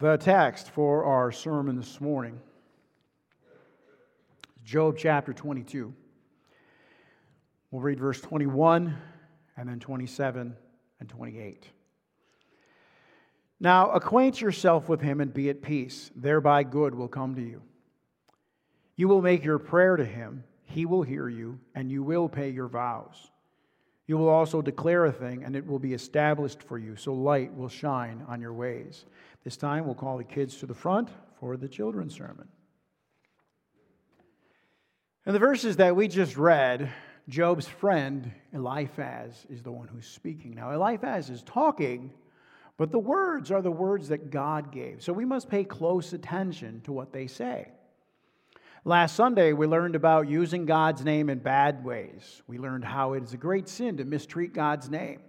The text for our sermon this morning Job chapter 22. We'll read verse 21 and then 27 and 28. Now acquaint yourself with him and be at peace, thereby good will come to you. You will make your prayer to him, he will hear you, and you will pay your vows. You will also declare a thing, and it will be established for you, so light will shine on your ways. This time we'll call the kids to the front for the children's sermon. In the verses that we just read, Job's friend Eliphaz is the one who's speaking. Now, Eliphaz is talking, but the words are the words that God gave. So we must pay close attention to what they say. Last Sunday, we learned about using God's name in bad ways. We learned how it is a great sin to mistreat God's name.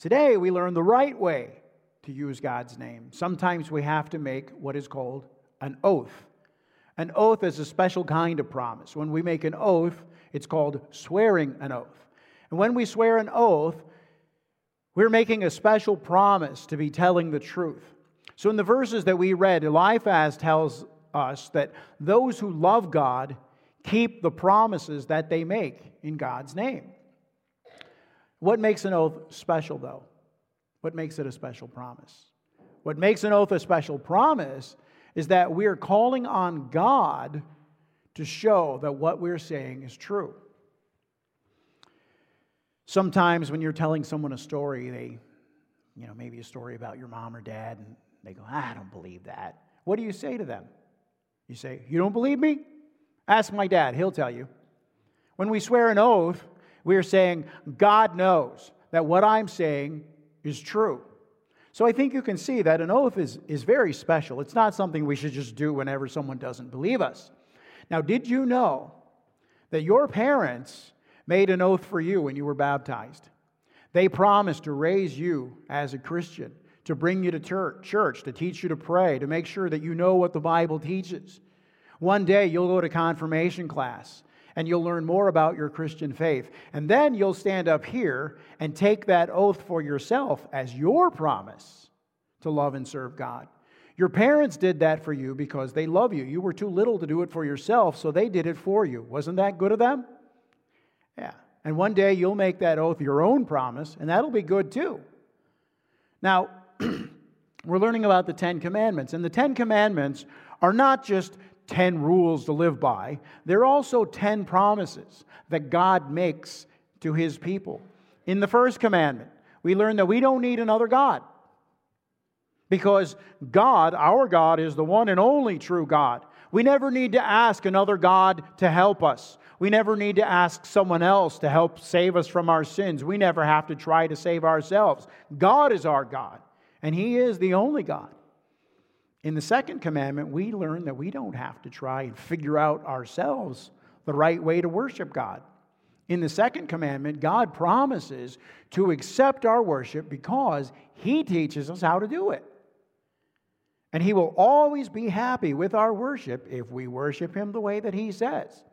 Today, we learn the right way to use God's name. Sometimes we have to make what is called an oath. An oath is a special kind of promise. When we make an oath, it's called swearing an oath. And when we swear an oath, we're making a special promise to be telling the truth. So in the verses that we read, Eliphaz tells us that those who love God keep the promises that they make in God's name. What makes an oath special, though? What makes it a special promise? What makes an oath a special promise is that we're calling on God to show that what we're saying is true. Sometimes when you're telling someone a story, they, you know, maybe a story about your mom or dad, and they go, I don't believe that. What do you say to them? You say, You don't believe me? Ask my dad, he'll tell you. When we swear an oath, we are saying, God knows that what I'm saying is true. So I think you can see that an oath is, is very special. It's not something we should just do whenever someone doesn't believe us. Now, did you know that your parents made an oath for you when you were baptized? They promised to raise you as a Christian to bring you to church, to teach you to pray, to make sure that you know what the Bible teaches. One day you'll go to confirmation class and you'll learn more about your Christian faith. And then you'll stand up here and take that oath for yourself as your promise to love and serve God. Your parents did that for you because they love you. You were too little to do it for yourself, so they did it for you. Wasn't that good of them? Yeah. And one day you'll make that oath your own promise, and that'll be good too. Now, we're learning about the Ten Commandments. And the Ten Commandments are not just 10 rules to live by, there are also 10 promises that God makes to his people. In the first commandment, we learn that we don't need another God because God, our God, is the one and only true God. We never need to ask another God to help us. We never need to ask someone else to help save us from our sins. We never have to try to save ourselves. God is our God and He is the only God. In the second commandment, we learn that we don't have to try and figure out ourselves the right way to worship God. In the second commandment, God promises to accept our worship because He teaches us how to do it. And He will always be happy with our worship if we worship Him the way that He says.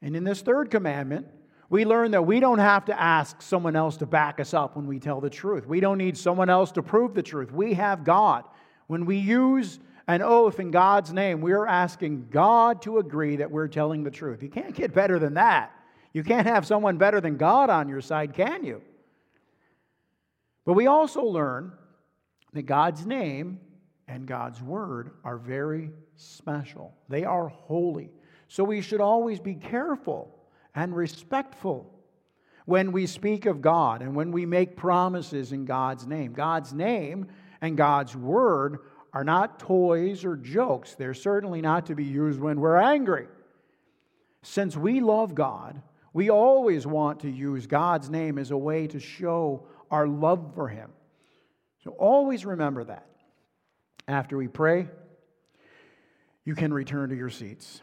And in this third commandment, we learn that we don't have to ask someone else to back us up when we tell the truth. We don't need someone else to prove the truth. We have God. When we use an oath in God's name, we're asking God to agree that we're telling the truth. You can't get better than that. You can't have someone better than God on your side, can you? But we also learn that God's name and God's word are very special, they are holy. So we should always be careful and respectful when we speak of God and when we make promises in God's name. God's name and God's word are not toys or jokes. They're certainly not to be used when we're angry. Since we love God, we always want to use God's name as a way to show our love for Him. So always remember that. After we pray, you can return to your seats.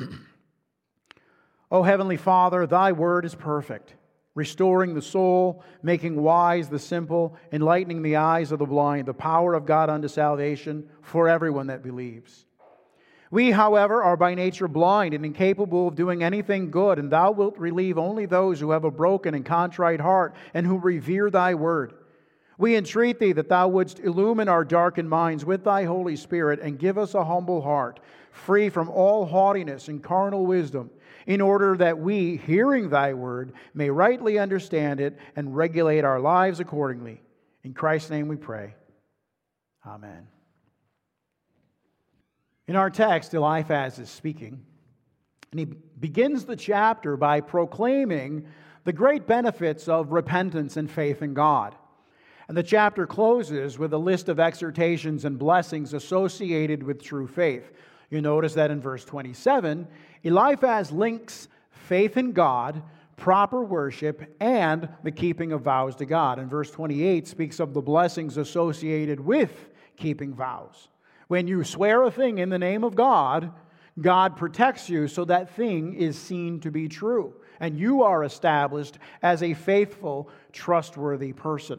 O oh, Heavenly Father, thy word is perfect, restoring the soul, making wise the simple, enlightening the eyes of the blind, the power of God unto salvation for everyone that believes. We, however, are by nature blind and incapable of doing anything good, and thou wilt relieve only those who have a broken and contrite heart and who revere thy word. We entreat thee that thou wouldst illumine our darkened minds with thy Holy Spirit and give us a humble heart, free from all haughtiness and carnal wisdom, in order that we, hearing thy word, may rightly understand it and regulate our lives accordingly. In Christ's name we pray. Amen. In our text, Eliphaz is speaking, and he begins the chapter by proclaiming the great benefits of repentance and faith in God. And the chapter closes with a list of exhortations and blessings associated with true faith. You notice that in verse 27, Eliphaz links faith in God, proper worship, and the keeping of vows to God. And verse 28 speaks of the blessings associated with keeping vows. When you swear a thing in the name of God, God protects you so that thing is seen to be true, and you are established as a faithful, trustworthy person.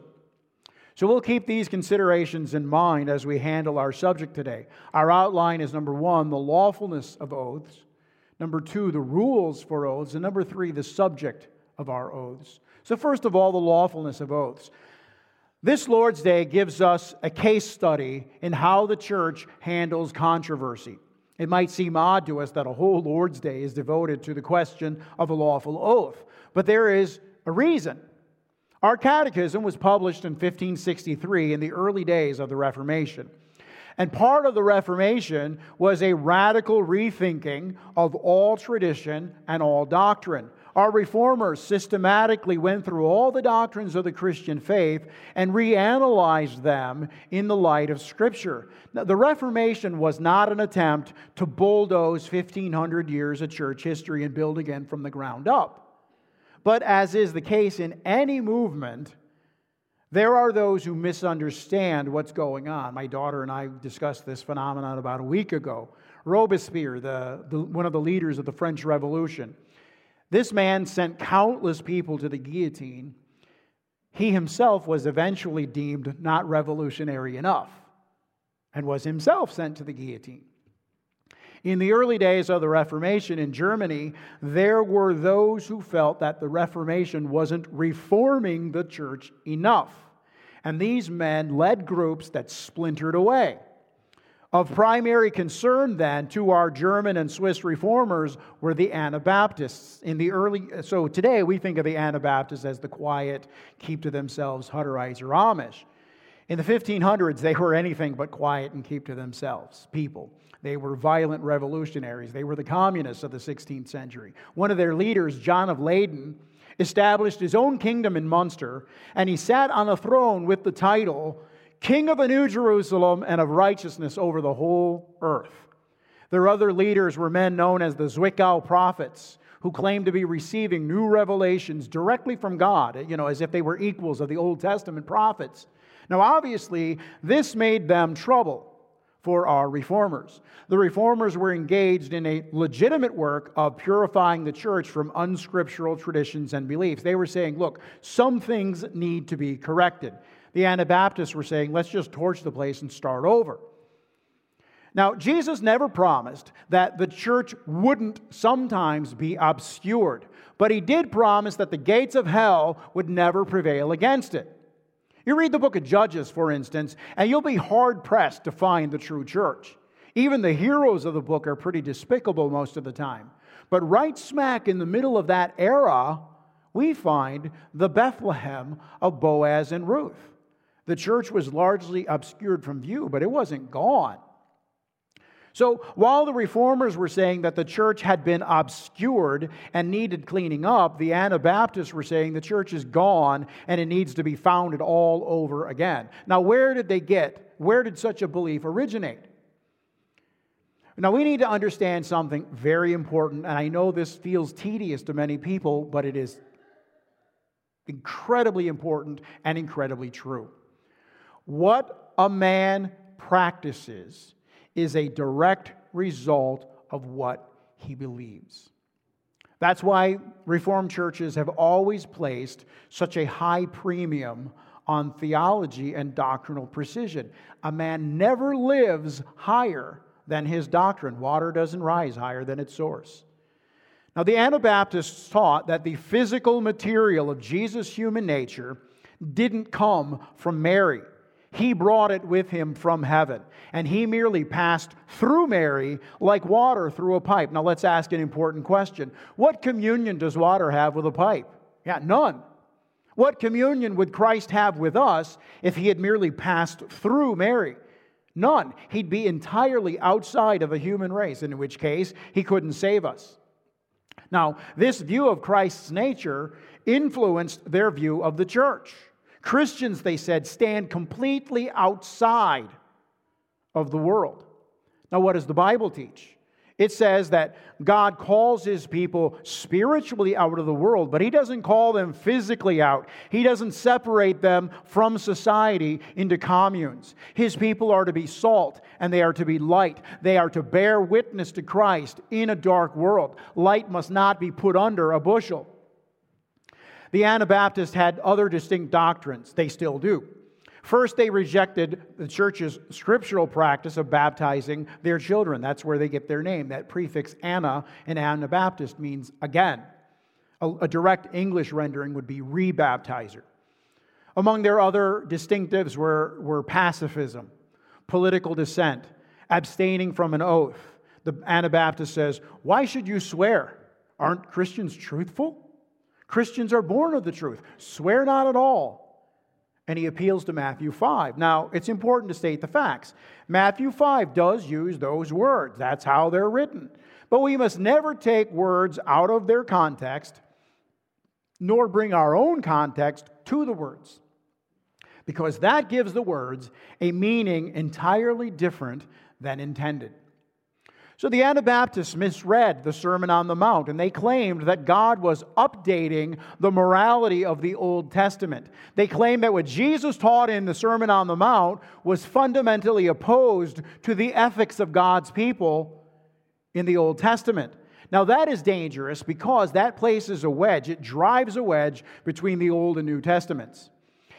So we'll keep these considerations in mind as we handle our subject today. Our outline is number one, the lawfulness of oaths. Number two, the rules for oaths. And number three, the subject of our oaths. So, first of all, the lawfulness of oaths. This Lord's Day gives us a case study in how the church handles controversy. It might seem odd to us that a whole Lord's Day is devoted to the question of a lawful oath, but there is a reason. Our catechism was published in 1563 in the early days of the Reformation. And part of the Reformation was a radical rethinking of all tradition and all doctrine. Our reformers systematically went through all the doctrines of the Christian faith and reanalyzed them in the light of Scripture. Now, the Reformation was not an attempt to bulldoze 1,500 years of church history and build again from the ground up. But as is the case in any movement, there are those who misunderstand what's going on. My daughter and I discussed this phenomenon about a week ago. Robespierre, the, the, one of the leaders of the French Revolution, this man sent countless people to the guillotine. He himself was eventually deemed not revolutionary enough and was himself sent to the guillotine. In the early days of the Reformation in Germany, there were those who felt that the Reformation wasn't reforming the church enough. And these men led groups that splintered away. Of primary concern then to our German and Swiss reformers were the Anabaptists. In the early so today we think of the Anabaptists as the quiet, keep to themselves Hutterites or Amish. In the 1500s they were anything but quiet and keep to themselves people. They were violent revolutionaries. They were the communists of the 16th century. One of their leaders, John of Leyden, established his own kingdom in Munster, and he sat on a throne with the title King of the New Jerusalem and of righteousness over the whole earth. Their other leaders were men known as the Zwickau prophets, who claimed to be receiving new revelations directly from God, you know, as if they were equals of the Old Testament prophets. Now, obviously, this made them trouble for our reformers. The reformers were engaged in a legitimate work of purifying the church from unscriptural traditions and beliefs. They were saying, look, some things need to be corrected. The Anabaptists were saying, let's just torch the place and start over. Now, Jesus never promised that the church wouldn't sometimes be obscured, but he did promise that the gates of hell would never prevail against it. You read the book of Judges, for instance, and you'll be hard pressed to find the true church. Even the heroes of the book are pretty despicable most of the time. But right smack in the middle of that era, we find the Bethlehem of Boaz and Ruth. The church was largely obscured from view, but it wasn't gone. So while the reformers were saying that the church had been obscured and needed cleaning up, the Anabaptists were saying the church is gone and it needs to be founded all over again. Now, where did they get, where did such a belief originate? Now, we need to understand something very important, and I know this feels tedious to many people, but it is incredibly important and incredibly true. What a man practices is a direct result of what he believes. That's why Reformed churches have always placed such a high premium on theology and doctrinal precision. A man never lives higher than his doctrine. Water doesn't rise higher than its source. Now, the Anabaptists taught that the physical material of Jesus' human nature didn't come from Mary. He brought it with him from heaven, and he merely passed through Mary like water through a pipe. Now let's ask an important question What communion does water have with a pipe? Yeah, none. What communion would Christ have with us if he had merely passed through Mary? None. He'd be entirely outside of the human race, in which case he couldn't save us. Now, this view of Christ's nature influenced their view of the church. Christians, they said, stand completely outside of the world. Now, what does the Bible teach? It says that God calls his people spiritually out of the world, but he doesn't call them physically out. He doesn't separate them from society into communes. His people are to be salt and they are to be light. They are to bear witness to Christ in a dark world. Light must not be put under a bushel. The Anabaptists had other distinct doctrines. They still do. First, they rejected the church's scriptural practice of baptizing their children. That's where they get their name. That prefix Ana in Anabaptist means again. A, a direct English rendering would be rebaptizer. Among their other distinctives were, were pacifism, political dissent, abstaining from an oath. The Anabaptist says, Why should you swear? Aren't Christians truthful? Christians are born of the truth. Swear not at all and he appeals to Matthew 5. Now, it's important to state the facts. Matthew 5 does use those words, that's how they're written. But we must never take words out of their context, nor bring our own context to the words, because that gives the words a meaning entirely different than intended. So the Anabaptists misread the Sermon on the Mount, and they claimed that God was updating the morality of the Old Testament. They claimed that what Jesus taught in the Sermon on the Mount was fundamentally opposed to the ethics of God's people in the Old Testament. Now, that is dangerous because that places a wedge, it drives a wedge between the Old and New Testaments.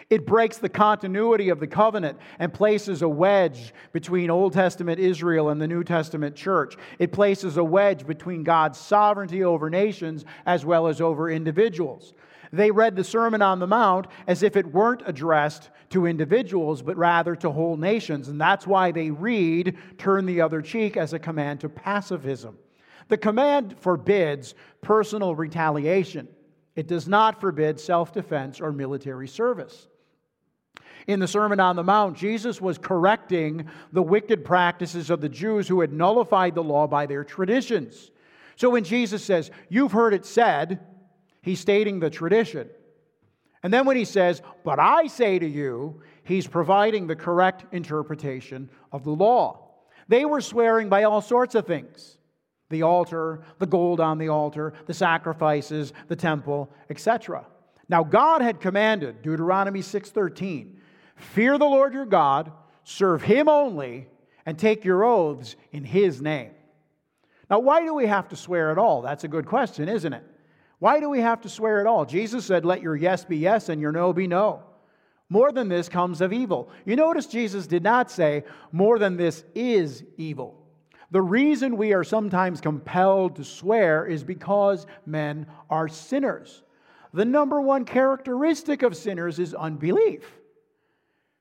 It breaks the continuity of the covenant and places a wedge between Old Testament Israel and the New Testament church. It places a wedge between God's sovereignty over nations as well as over individuals. They read the Sermon on the Mount as if it weren't addressed to individuals, but rather to whole nations. And that's why they read turn the other cheek as a command to pacifism. The command forbids personal retaliation, it does not forbid self defense or military service in the Sermon on the Mount, Jesus was correcting the wicked practices of the Jews who had nullified the law by their traditions. So when Jesus says, You've heard it said, he's stating the tradition. And then when he says, But I say to you, he's providing the correct interpretation of the law. They were swearing by all sorts of things the altar, the gold on the altar, the sacrifices, the temple, etc. Now God had commanded Deuteronomy 6:13 Fear the Lord your God, serve him only, and take your oaths in his name. Now, why do we have to swear at all? That's a good question, isn't it? Why do we have to swear at all? Jesus said, Let your yes be yes and your no be no. More than this comes of evil. You notice Jesus did not say, More than this is evil. The reason we are sometimes compelled to swear is because men are sinners. The number one characteristic of sinners is unbelief.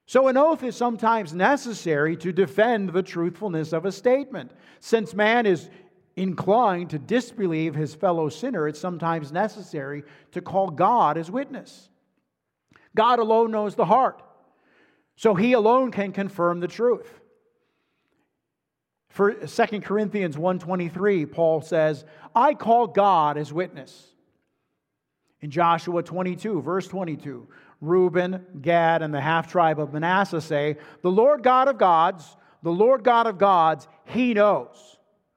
So, an oath is sometimes necessary to defend the truthfulness of a statement. Since man is inclined to disbelieve his fellow sinner, it's sometimes necessary to call God as witness. God alone knows the heart, so he alone can confirm the truth. For 2 Corinthians 1:23, Paul says, "I call God as witness." In Joshua 22, verse 22, Reuben, Gad, and the half tribe of Manasseh say, The Lord God of gods, the Lord God of gods, he knows.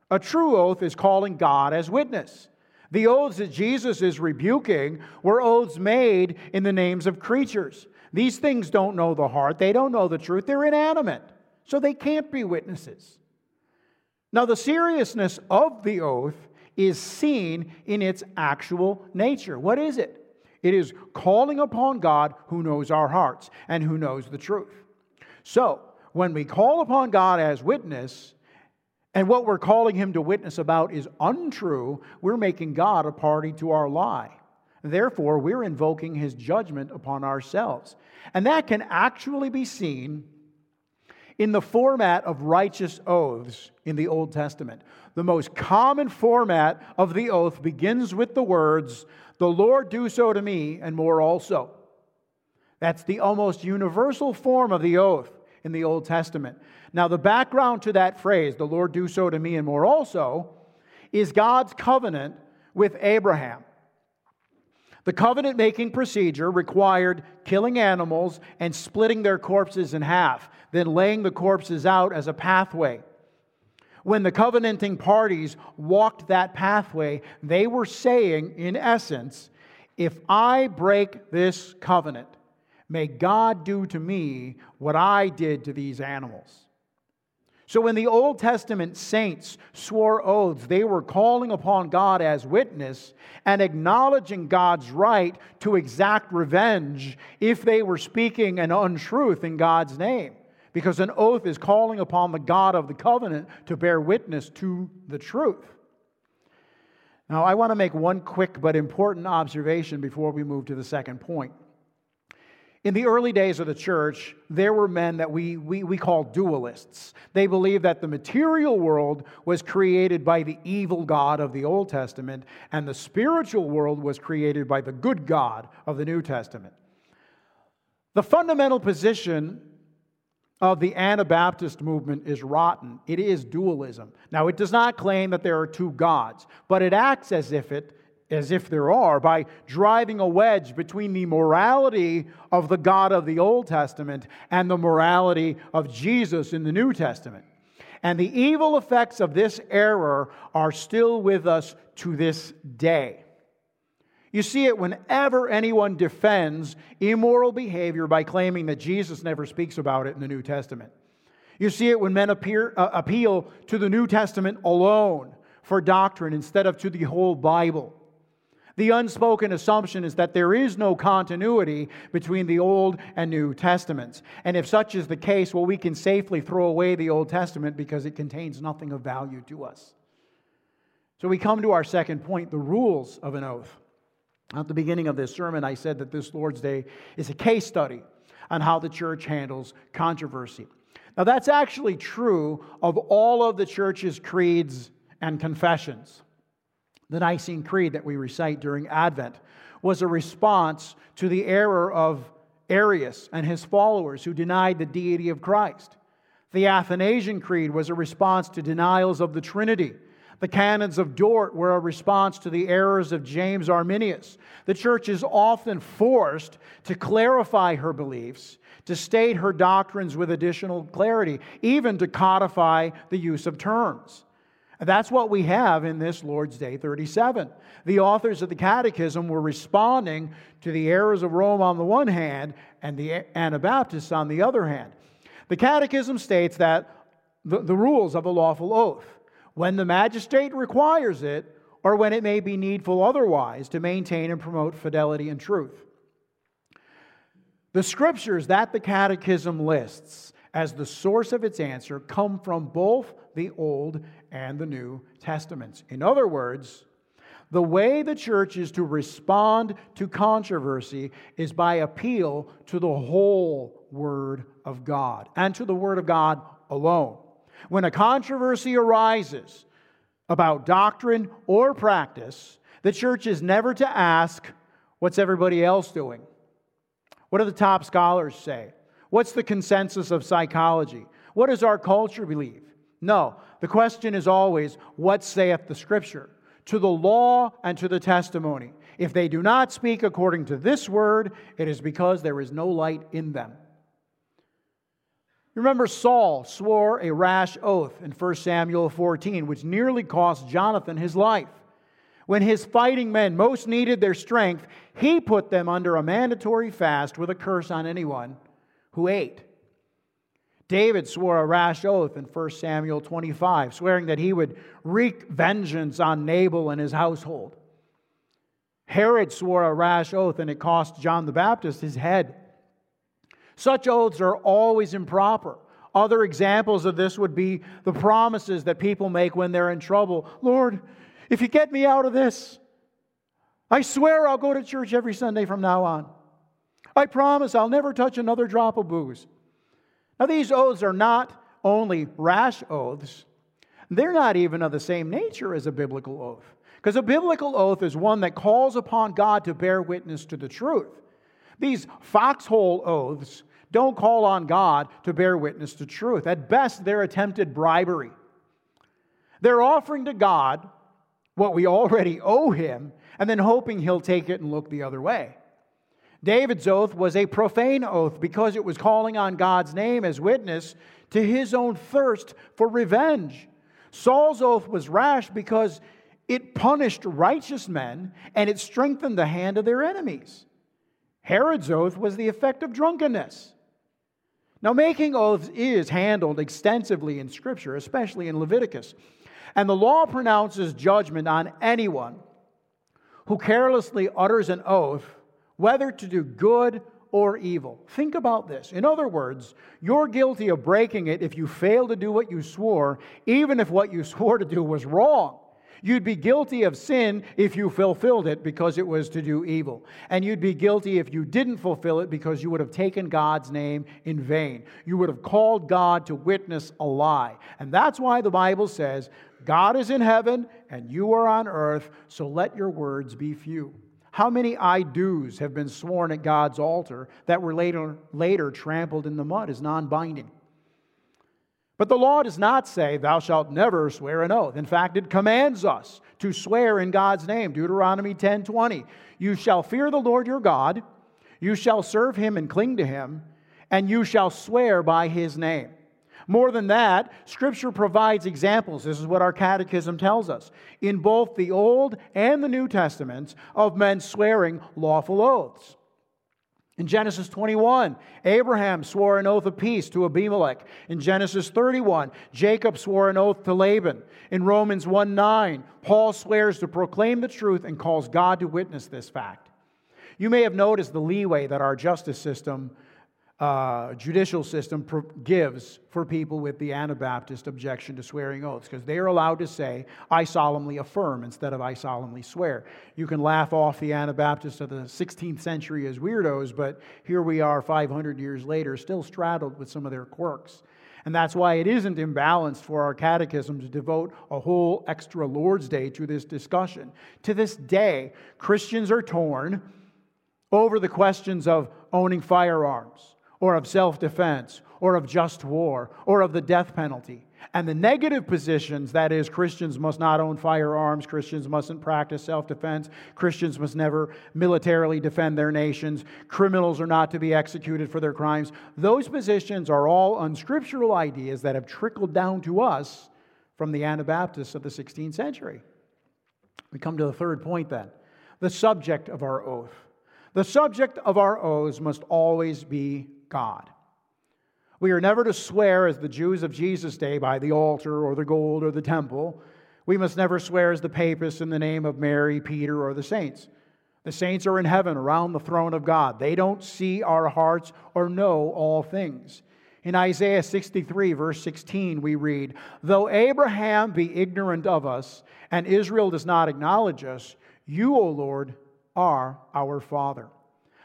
A true oath is calling God as witness. The oaths that Jesus is rebuking were oaths made in the names of creatures. These things don't know the heart, they don't know the truth, they're inanimate, so they can't be witnesses. Now, the seriousness of the oath is seen in its actual nature. What is it? It is calling upon God who knows our hearts and who knows the truth. So, when we call upon God as witness, and what we're calling him to witness about is untrue, we're making God a party to our lie. Therefore, we're invoking his judgment upon ourselves. And that can actually be seen in the format of righteous oaths in the Old Testament. The most common format of the oath begins with the words, The Lord do so to me, and more also. That's the almost universal form of the oath in the Old Testament. Now, the background to that phrase, the Lord do so to me and more also, is God's covenant with Abraham. The covenant making procedure required killing animals and splitting their corpses in half, then laying the corpses out as a pathway. When the covenanting parties walked that pathway, they were saying, in essence, if I break this covenant, may God do to me what I did to these animals. So when the Old Testament saints swore oaths, they were calling upon God as witness and acknowledging God's right to exact revenge if they were speaking an untruth in God's name. Because an oath is calling upon the God of the covenant to bear witness to the truth. Now, I want to make one quick but important observation before we move to the second point. In the early days of the church, there were men that we, we, we call dualists. They believed that the material world was created by the evil God of the Old Testament, and the spiritual world was created by the good God of the New Testament. The fundamental position of the Anabaptist movement is rotten. It is dualism. Now, it does not claim that there are two gods, but it acts as if it as if there are, by driving a wedge between the morality of the God of the Old Testament and the morality of Jesus in the New Testament. And the evil effects of this error are still with us to this day. You see it whenever anyone defends immoral behavior by claiming that Jesus never speaks about it in the New Testament. You see it when men appear, uh, appeal to the New Testament alone for doctrine instead of to the whole Bible. The unspoken assumption is that there is no continuity between the Old and New Testaments. And if such is the case, well, we can safely throw away the Old Testament because it contains nothing of value to us. So we come to our second point the rules of an oath. At the beginning of this sermon, I said that this Lord's Day is a case study on how the church handles controversy. Now, that's actually true of all of the church's creeds and confessions. The Nicene Creed that we recite during Advent was a response to the error of Arius and his followers who denied the deity of Christ. The Athanasian Creed was a response to denials of the Trinity. The canons of Dort were a response to the errors of James Arminius. The church is often forced to clarify her beliefs, to state her doctrines with additional clarity, even to codify the use of terms. That's what we have in this Lord's Day 37. The authors of the Catechism were responding to the errors of Rome on the one hand and the Anabaptists on the other hand. The Catechism states that the, the rules of a lawful oath, when the magistrate requires it, or when it may be needful otherwise to maintain and promote fidelity and truth. The scriptures that the Catechism lists as the source of its answer come from both the Old and the New Testaments. In other words, the way the church is to respond to controversy is by appeal to the whole Word of God and to the Word of God alone. When a controversy arises about doctrine or practice, the church is never to ask, What's everybody else doing? What do the top scholars say? What's the consensus of psychology? What does our culture believe? No, the question is always, What saith the Scripture? To the law and to the testimony. If they do not speak according to this word, it is because there is no light in them. Remember, Saul swore a rash oath in 1 Samuel 14, which nearly cost Jonathan his life. When his fighting men most needed their strength, he put them under a mandatory fast with a curse on anyone who ate. David swore a rash oath in 1 Samuel 25, swearing that he would wreak vengeance on Nabal and his household. Herod swore a rash oath, and it cost John the Baptist his head. Such oaths are always improper. Other examples of this would be the promises that people make when they're in trouble Lord, if you get me out of this, I swear I'll go to church every Sunday from now on. I promise I'll never touch another drop of booze. Now, these oaths are not only rash oaths, they're not even of the same nature as a biblical oath. Because a biblical oath is one that calls upon God to bear witness to the truth. These foxhole oaths don't call on God to bear witness to truth. At best, they're attempted bribery. They're offering to God what we already owe him and then hoping he'll take it and look the other way. David's oath was a profane oath because it was calling on God's name as witness to his own thirst for revenge. Saul's oath was rash because it punished righteous men and it strengthened the hand of their enemies. Herod's oath was the effect of drunkenness. Now, making oaths is handled extensively in Scripture, especially in Leviticus. And the law pronounces judgment on anyone who carelessly utters an oath, whether to do good or evil. Think about this. In other words, you're guilty of breaking it if you fail to do what you swore, even if what you swore to do was wrong. You'd be guilty of sin if you fulfilled it because it was to do evil. And you'd be guilty if you didn't fulfill it because you would have taken God's name in vain. You would have called God to witness a lie. And that's why the Bible says, God is in heaven and you are on earth, so let your words be few. How many I do's have been sworn at God's altar that were later, later trampled in the mud as non binding? But the law does not say, Thou shalt never swear an oath. In fact, it commands us to swear in God's name. Deuteronomy 10 20. You shall fear the Lord your God, you shall serve him and cling to him, and you shall swear by his name. More than that, Scripture provides examples. This is what our catechism tells us in both the Old and the New Testaments of men swearing lawful oaths. In Genesis 21, Abraham swore an oath of peace to Abimelech. In Genesis 31, Jacob swore an oath to Laban. In Romans 1 9, Paul swears to proclaim the truth and calls God to witness this fact. You may have noticed the leeway that our justice system uh, judicial system pro- gives for people with the Anabaptist objection to swearing oaths, because they are allowed to say, I solemnly affirm instead of I solemnly swear. You can laugh off the Anabaptists of the 16th century as weirdos, but here we are 500 years later, still straddled with some of their quirks. And that's why it isn't imbalanced for our catechism to devote a whole extra Lord's Day to this discussion. To this day, Christians are torn over the questions of owning firearms or of self defense, or of just war, or of the death penalty. And the negative positions, that is, Christians must not own firearms, Christians mustn't practice self defense, Christians must never militarily defend their nations, criminals are not to be executed for their crimes. Those positions are all unscriptural ideas that have trickled down to us from the Anabaptists of the 16th century. We come to the third point then the subject of our oath. The subject of our oaths must always be God. We are never to swear as the Jews of Jesus' day by the altar or the gold or the temple. We must never swear as the papists in the name of Mary, Peter, or the saints. The saints are in heaven around the throne of God. They don't see our hearts or know all things. In Isaiah 63, verse 16, we read, Though Abraham be ignorant of us, and Israel does not acknowledge us, you, O Lord, are our Father.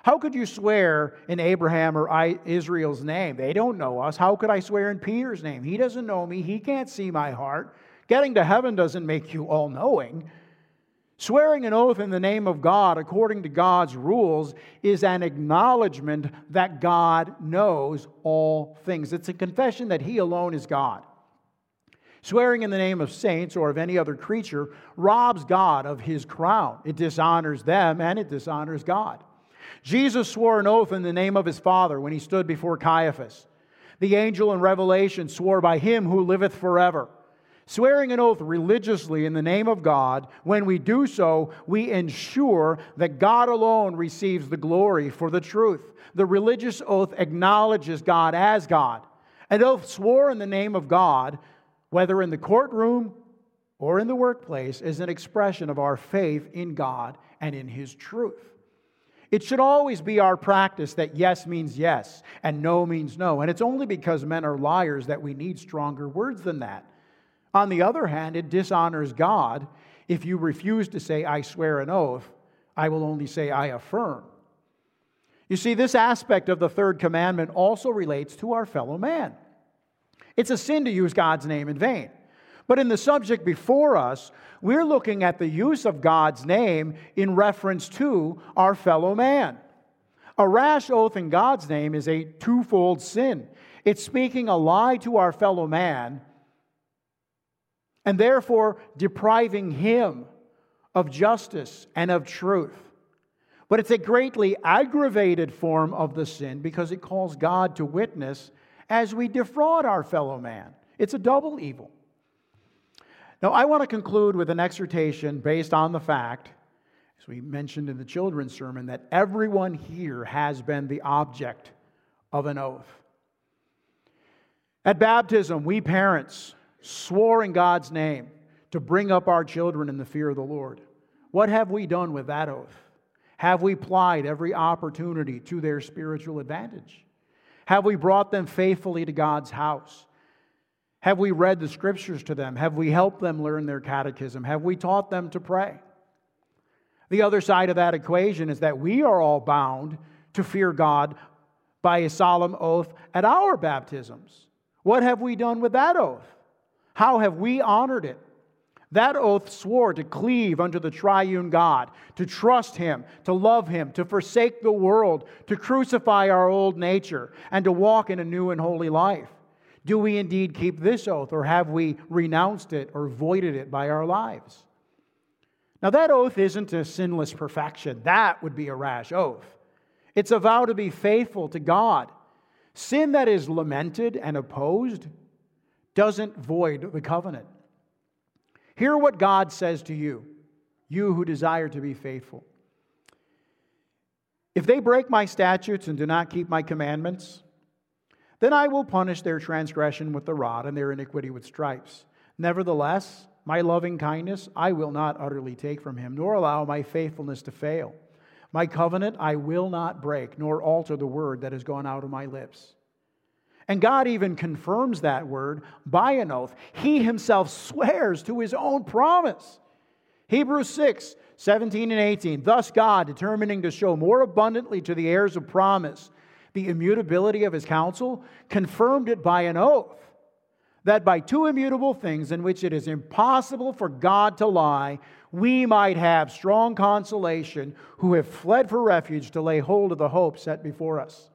How could you swear in Abraham or Israel's name? They don't know us. How could I swear in Peter's name? He doesn't know me. He can't see my heart. Getting to heaven doesn't make you all knowing. Swearing an oath in the name of God, according to God's rules, is an acknowledgement that God knows all things. It's a confession that He alone is God. Swearing in the name of saints or of any other creature robs God of His crown. It dishonors them and it dishonors God. Jesus swore an oath in the name of his Father when he stood before Caiaphas. The angel in Revelation swore by him who liveth forever. Swearing an oath religiously in the name of God, when we do so, we ensure that God alone receives the glory for the truth. The religious oath acknowledges God as God. An oath swore in the name of God, whether in the courtroom or in the workplace, is an expression of our faith in God and in His truth. It should always be our practice that yes means yes and no means no. And it's only because men are liars that we need stronger words than that. On the other hand, it dishonors God if you refuse to say, I swear an oath, I will only say, I affirm. You see, this aspect of the third commandment also relates to our fellow man. It's a sin to use God's name in vain. But in the subject before us, we're looking at the use of God's name in reference to our fellow man. A rash oath in God's name is a twofold sin. It's speaking a lie to our fellow man and therefore depriving him of justice and of truth. But it's a greatly aggravated form of the sin because it calls God to witness as we defraud our fellow man. It's a double evil. Now, I want to conclude with an exhortation based on the fact, as we mentioned in the children's sermon, that everyone here has been the object of an oath. At baptism, we parents swore in God's name to bring up our children in the fear of the Lord. What have we done with that oath? Have we plied every opportunity to their spiritual advantage? Have we brought them faithfully to God's house? Have we read the scriptures to them? Have we helped them learn their catechism? Have we taught them to pray? The other side of that equation is that we are all bound to fear God by a solemn oath at our baptisms. What have we done with that oath? How have we honored it? That oath swore to cleave unto the triune God, to trust Him, to love Him, to forsake the world, to crucify our old nature, and to walk in a new and holy life. Do we indeed keep this oath, or have we renounced it or voided it by our lives? Now, that oath isn't a sinless perfection. That would be a rash oath. It's a vow to be faithful to God. Sin that is lamented and opposed doesn't void the covenant. Hear what God says to you, you who desire to be faithful. If they break my statutes and do not keep my commandments, then I will punish their transgression with the rod and their iniquity with stripes. Nevertheless, my loving kindness I will not utterly take from him, nor allow my faithfulness to fail. My covenant I will not break, nor alter the word that has gone out of my lips. And God even confirms that word by an oath. He himself swears to his own promise. Hebrews 6, 17 and 18. Thus, God, determining to show more abundantly to the heirs of promise the immutability of his counsel, confirmed it by an oath that by two immutable things in which it is impossible for God to lie, we might have strong consolation who have fled for refuge to lay hold of the hope set before us.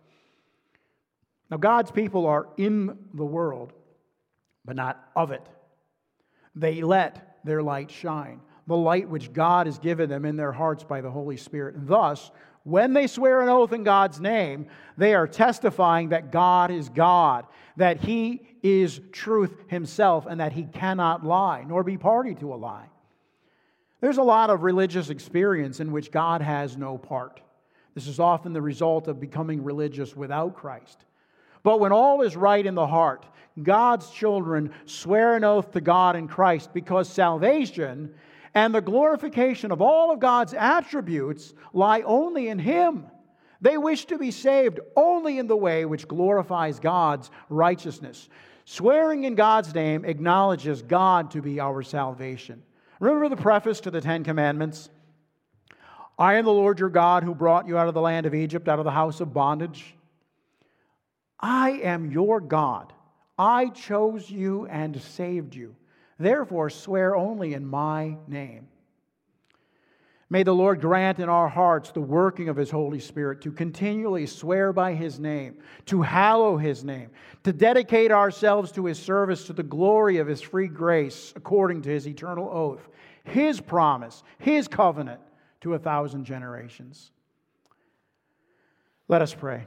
Now, God's people are in the world, but not of it. They let their light shine, the light which God has given them in their hearts by the Holy Spirit. And thus, when they swear an oath in God's name, they are testifying that God is God, that He is truth Himself, and that He cannot lie, nor be party to a lie. There's a lot of religious experience in which God has no part. This is often the result of becoming religious without Christ. But when all is right in the heart, God's children swear an oath to God in Christ because salvation and the glorification of all of God's attributes lie only in Him. They wish to be saved only in the way which glorifies God's righteousness. Swearing in God's name acknowledges God to be our salvation. Remember the preface to the Ten Commandments? I am the Lord your God who brought you out of the land of Egypt, out of the house of bondage. I am your God. I chose you and saved you. Therefore, swear only in my name. May the Lord grant in our hearts the working of His Holy Spirit to continually swear by His name, to hallow His name, to dedicate ourselves to His service to the glory of His free grace according to His eternal oath, His promise, His covenant to a thousand generations. Let us pray.